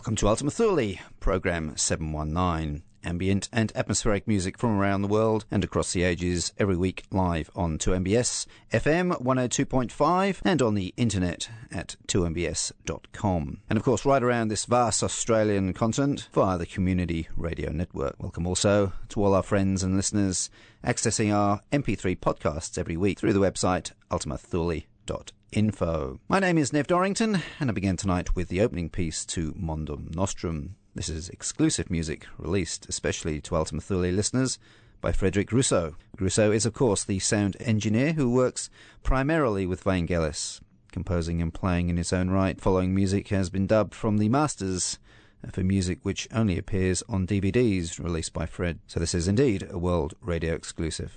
Welcome to Ultima Thule, program 719. Ambient and atmospheric music from around the world and across the ages every week live on 2MBS FM 102.5 and on the internet at 2MBS.com. And of course, right around this vast Australian continent via the Community Radio Network. Welcome also to all our friends and listeners accessing our MP3 podcasts every week through the website ultimathule.com info. My name is Nev Dorrington, and I begin tonight with the opening piece to Mondum Nostrum. This is exclusive music released especially to Ultima Thule listeners by Frederick Rousseau. Rousseau is, of course, the sound engineer who works primarily with Vangelis. Composing and playing in his own right, following music has been dubbed from the masters for music which only appears on DVDs released by Fred. So this is indeed a world radio exclusive.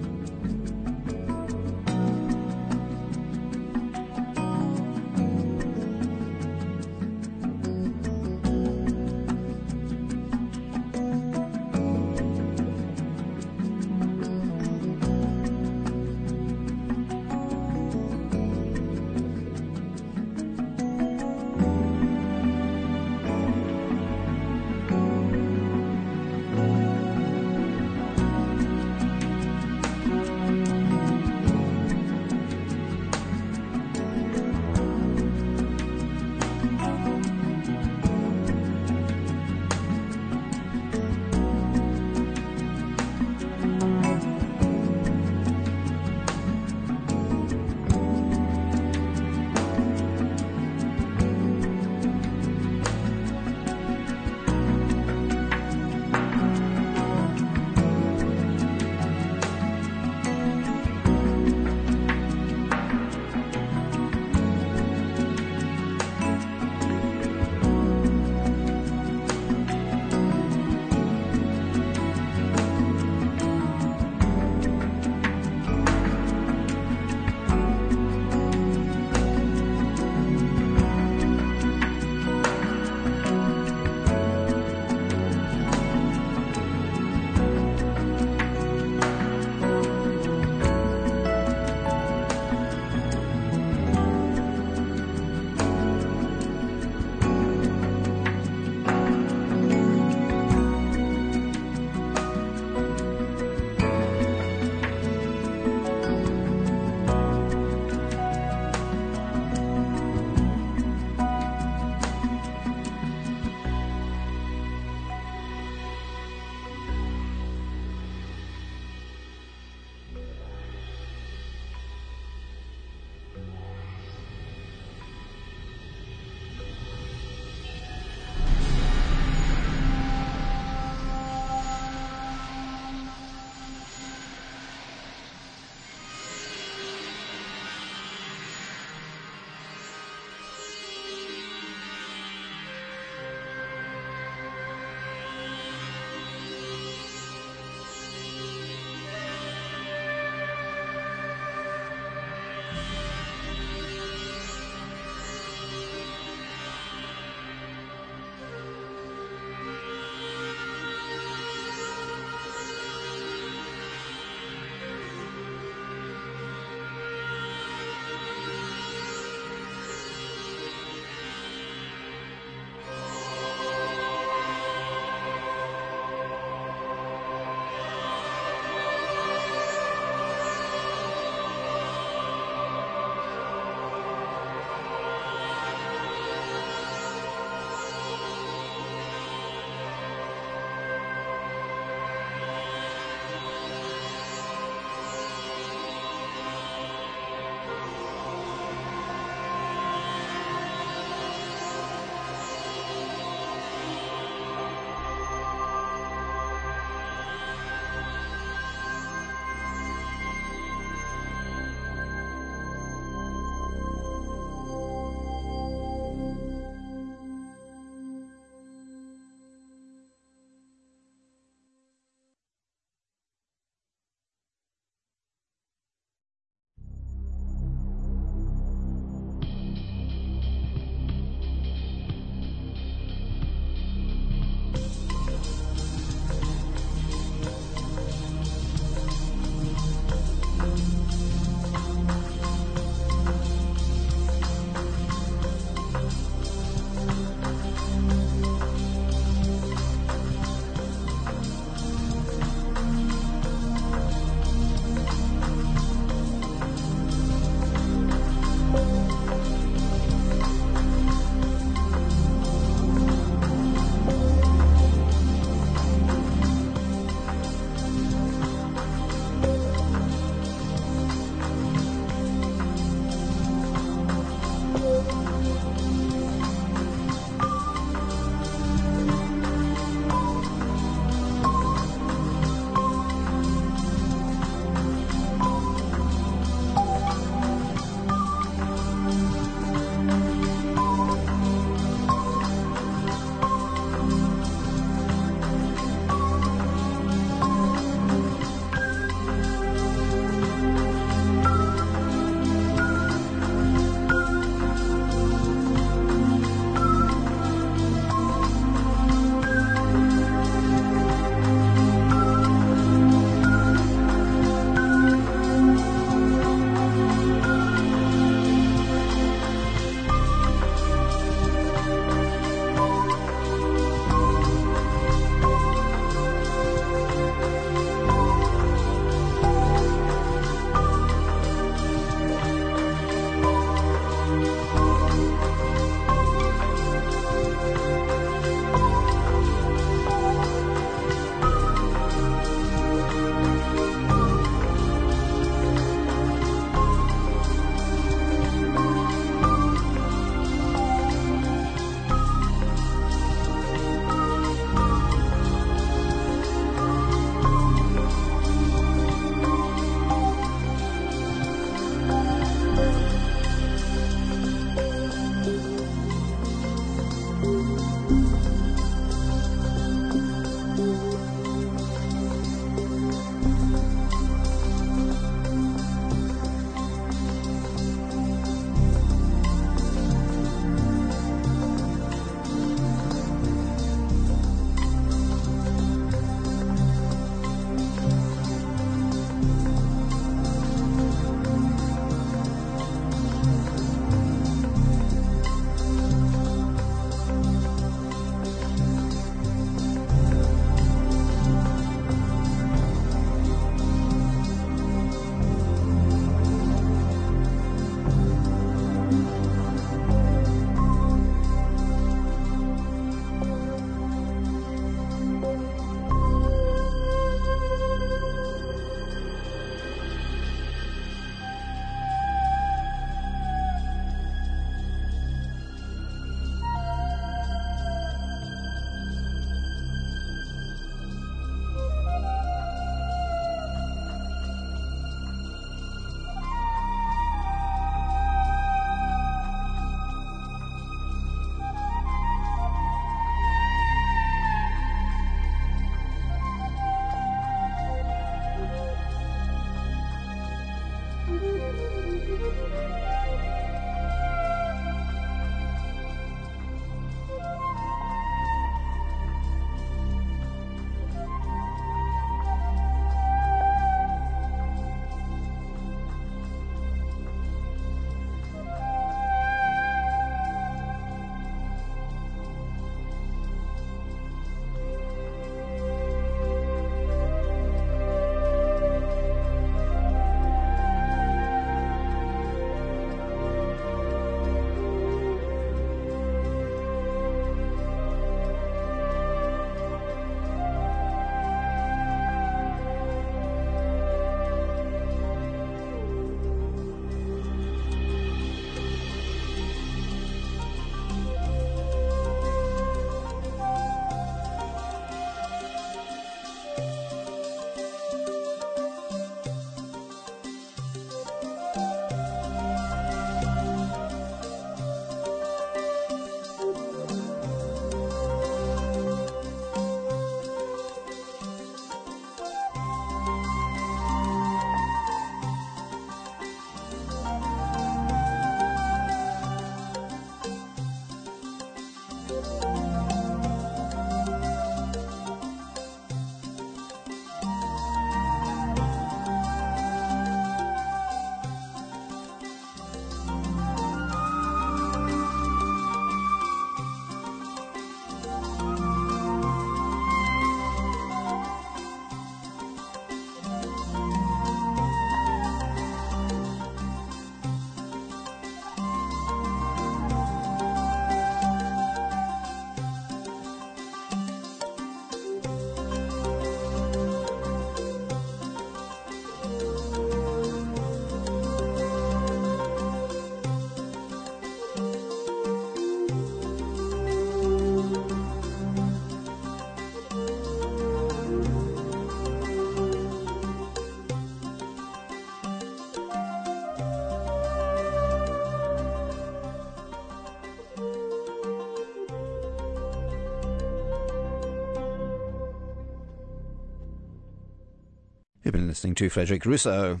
listening to Frederic Rousseau,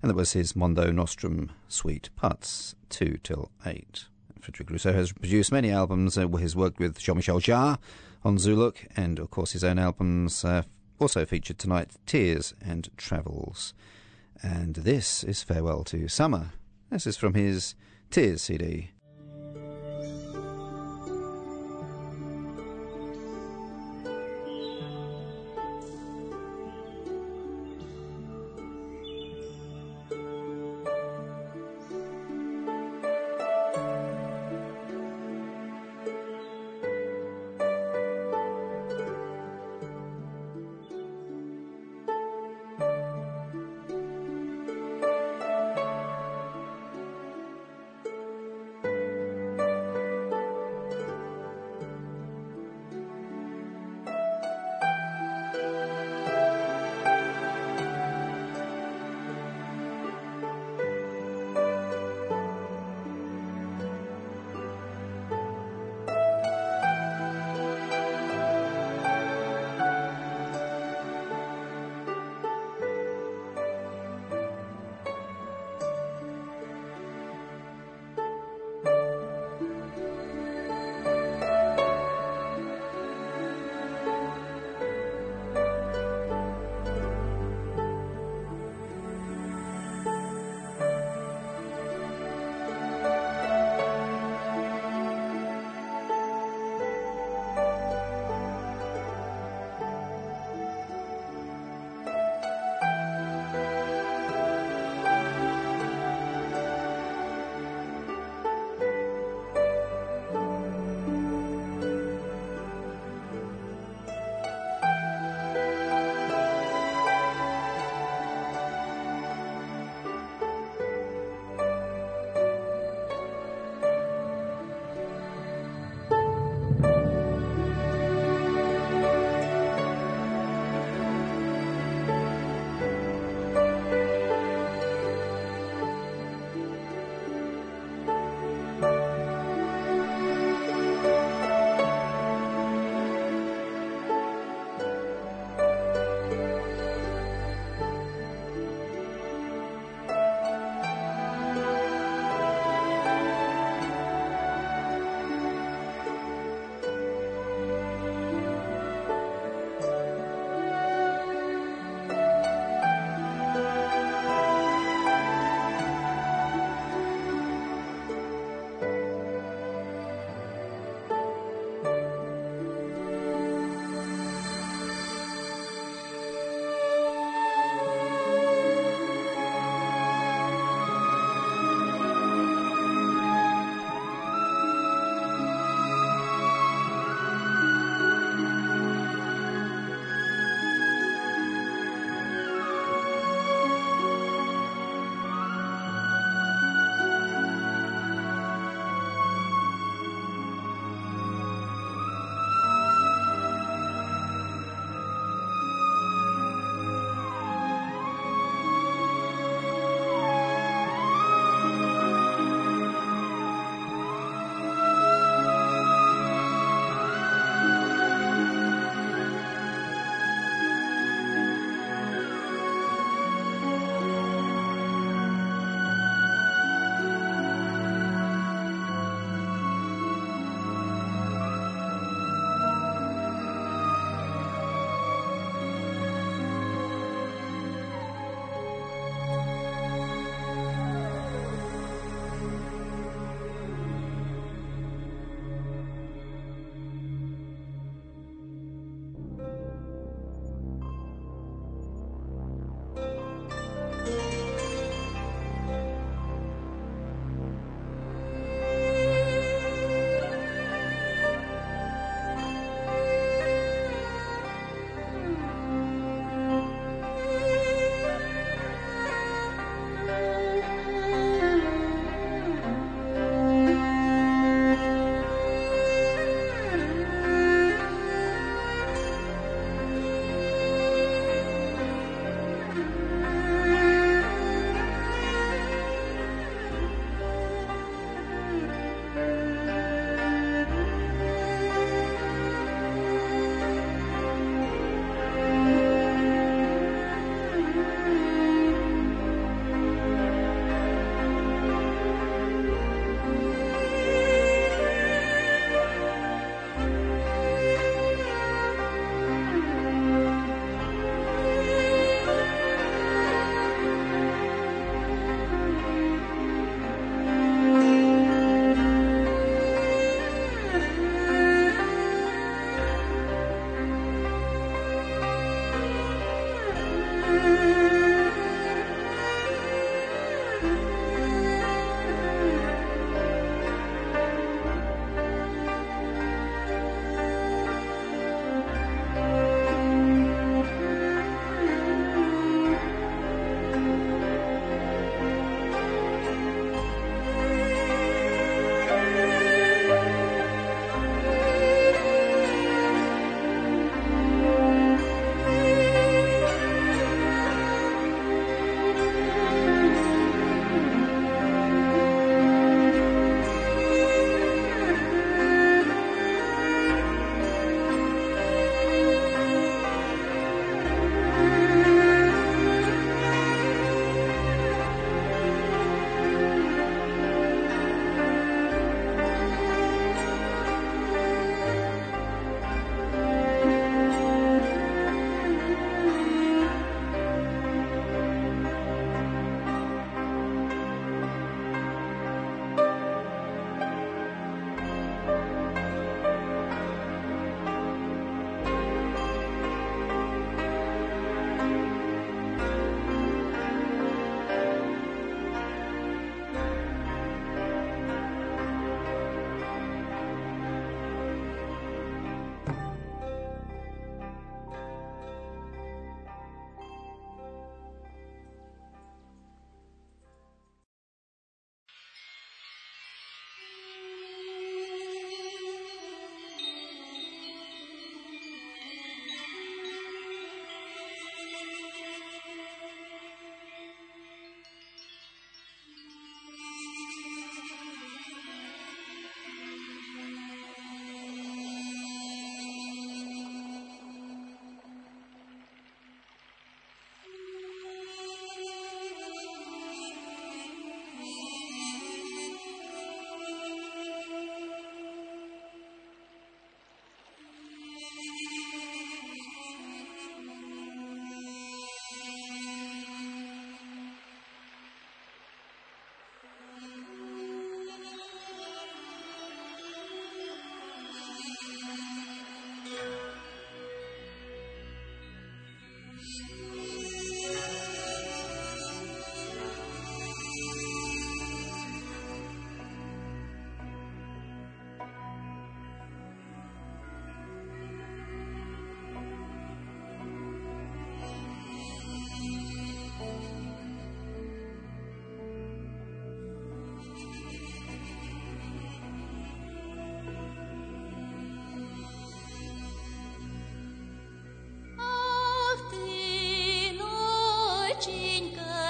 and that was his Mondo Nostrum Suite, parts 2 till 8. Frederic Rousseau has produced many albums. Uh, he's worked with Jean Michel Jarre on Zoolook, and of course his own albums uh, also featured tonight Tears and Travels. And this is Farewell to Summer. This is from his Tears CD.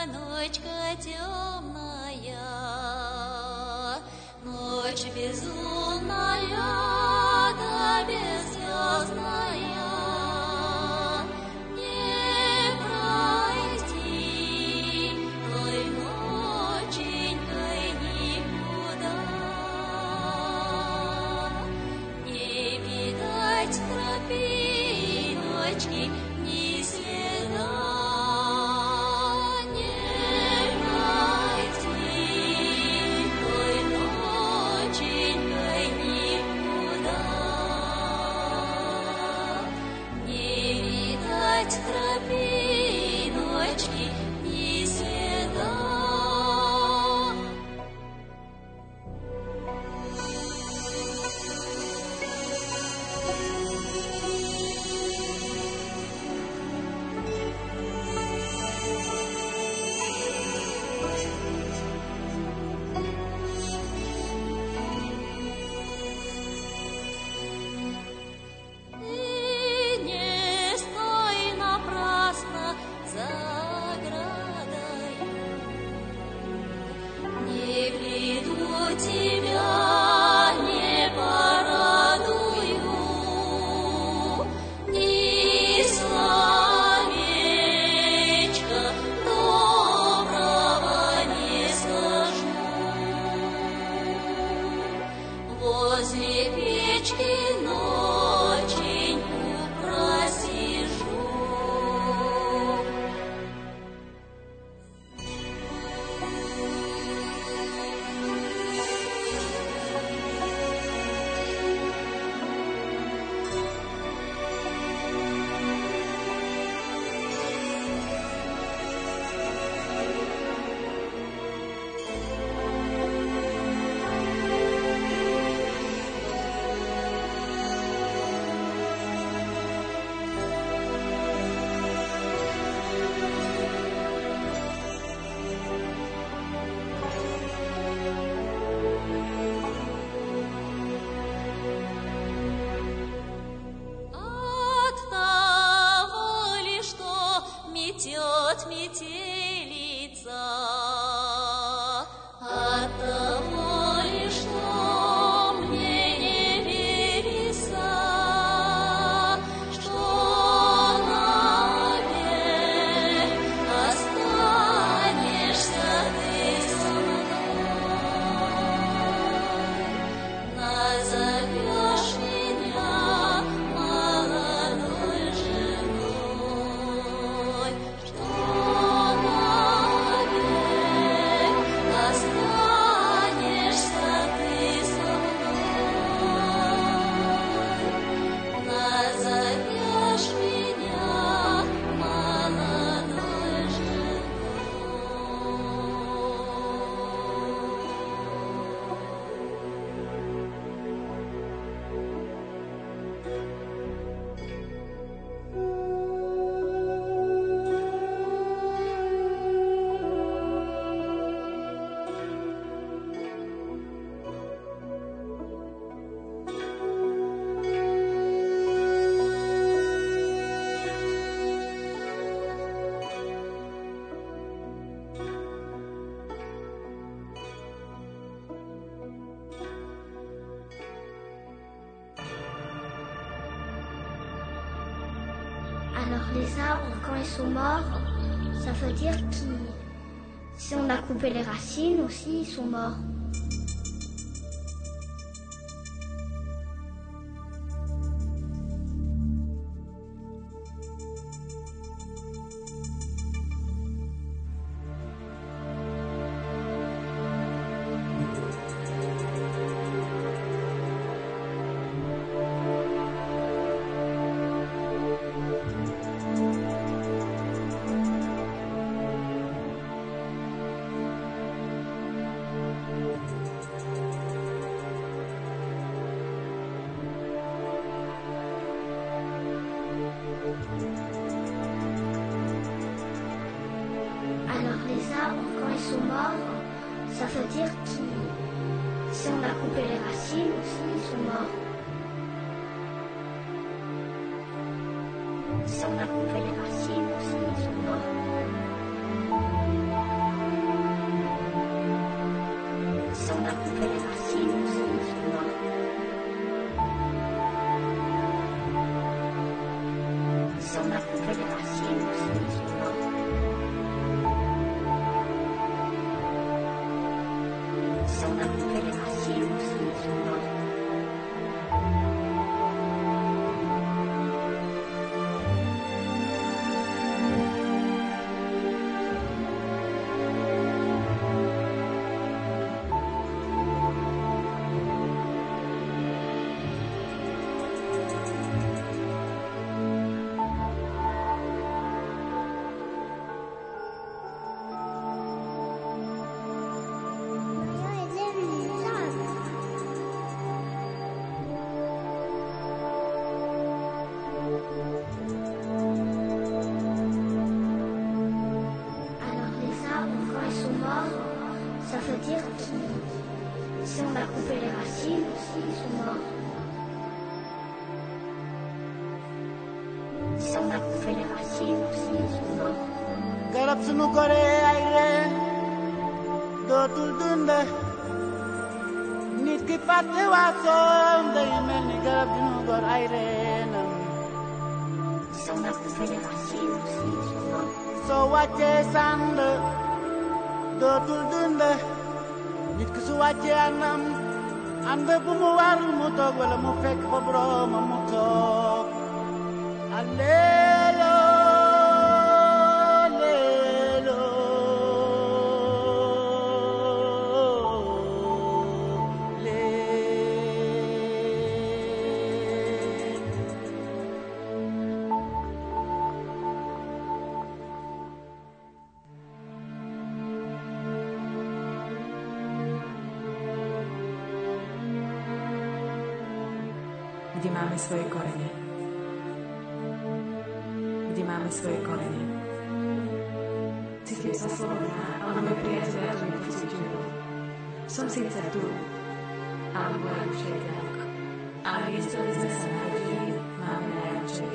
ночка темная, ночь безумная, да безумная. Les arbres, quand ils sont morts, ça veut dire qu'ils... Si on a coupé les racines aussi, ils sont morts. dootul dunde. Nit ku su wàccee àndam ànd bu mu war mu toog wala mu fekk fa boroomam mu toog. Síce tu, ale je ďalek. Ale kde sme sa narodili, máme najradšej.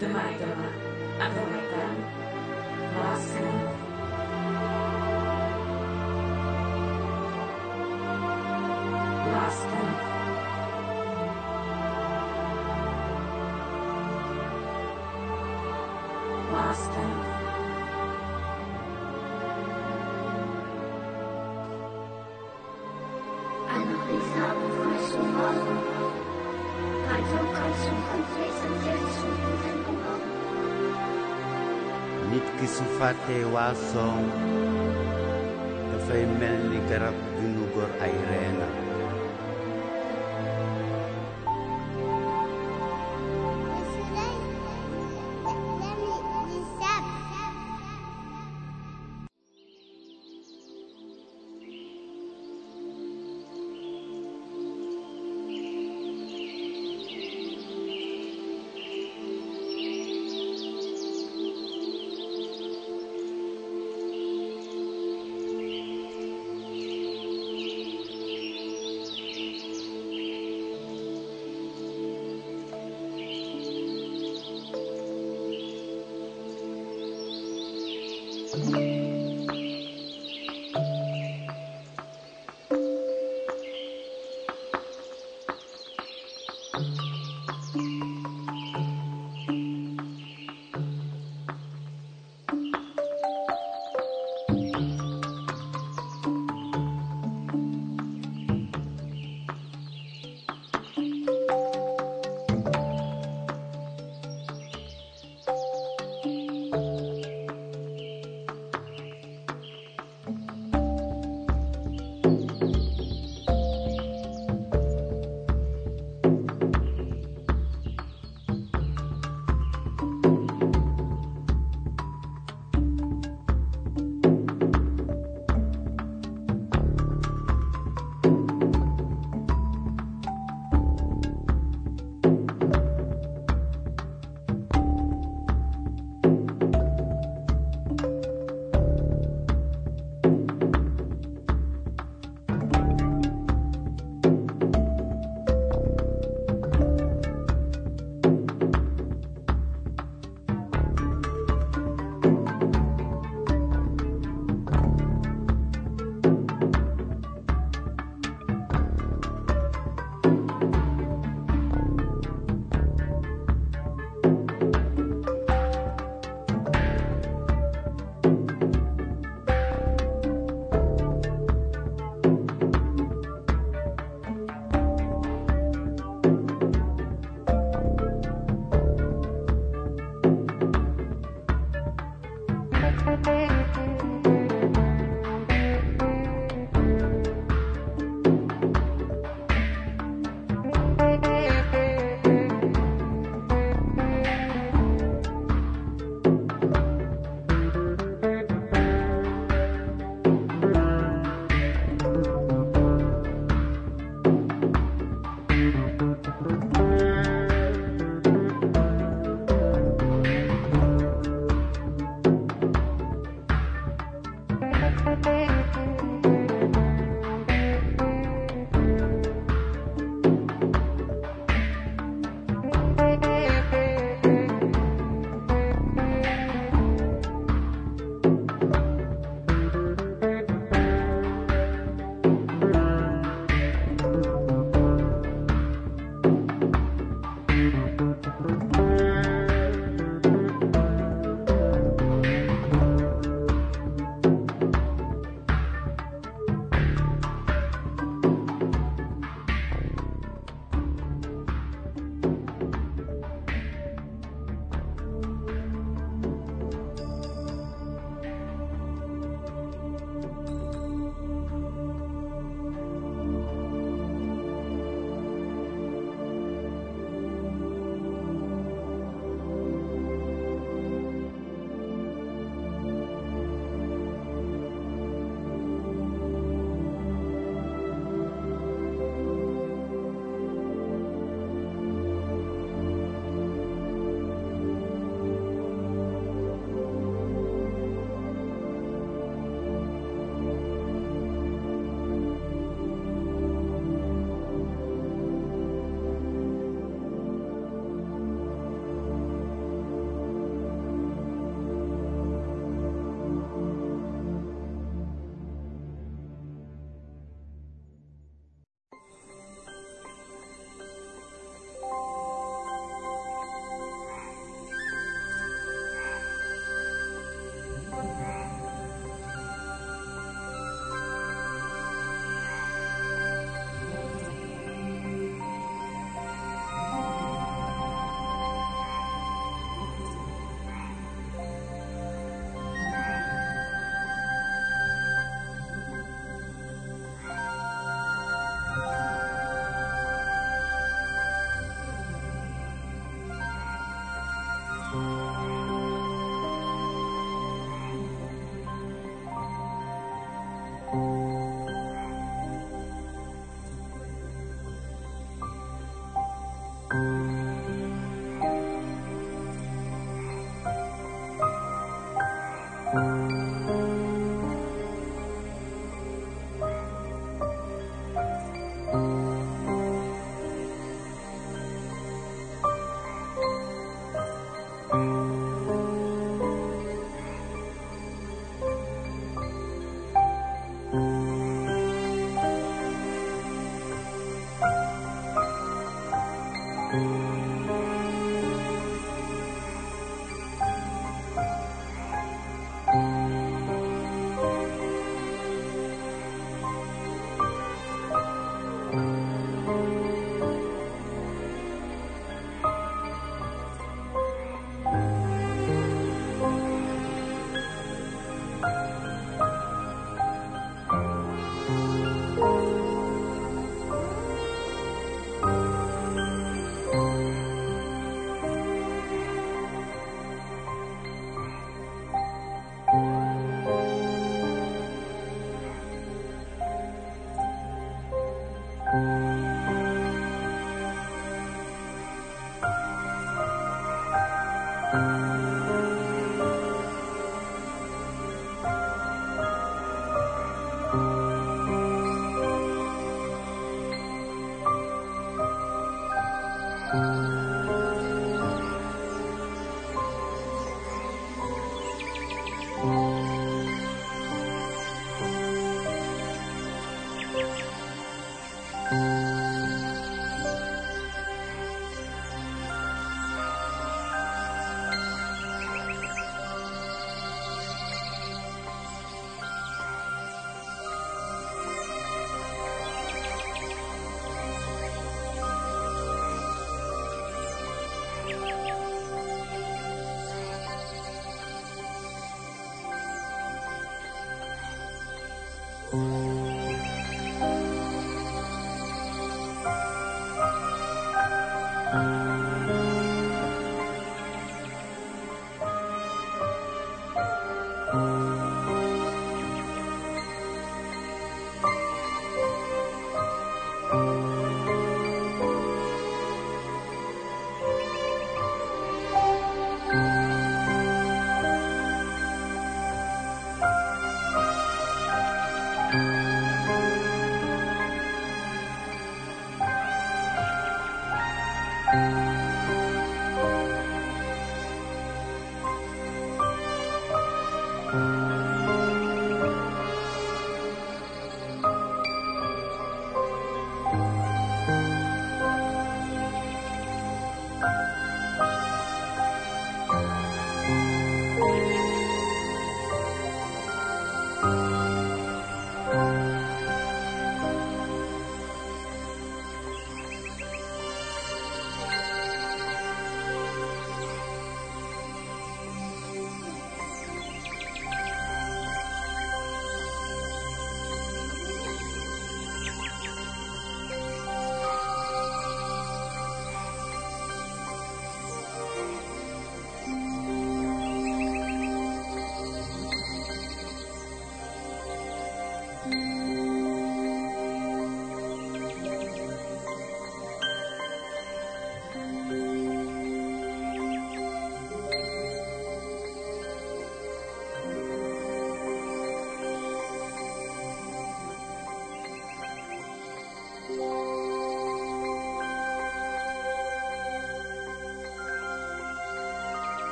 Doma je doma, a doma je tam. Láska, nit ki su fàttee waasoom dafay mel ni garab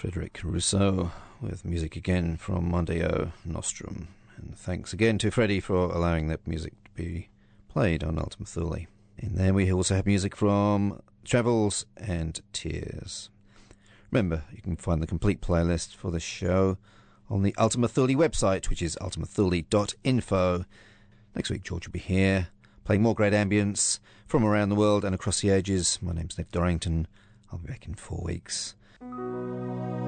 Frederic Rousseau with music again from Mondeo Nostrum. And thanks again to Freddie for allowing that music to be played on Ultima Thule. And then we also have music from Travels and Tears. Remember, you can find the complete playlist for the show on the Ultima Thule website, which is ultimathule.info. Next week, George will be here, playing more great ambience from around the world and across the ages. My name's Nick Dorrington. I'll be back in four weeks. あ。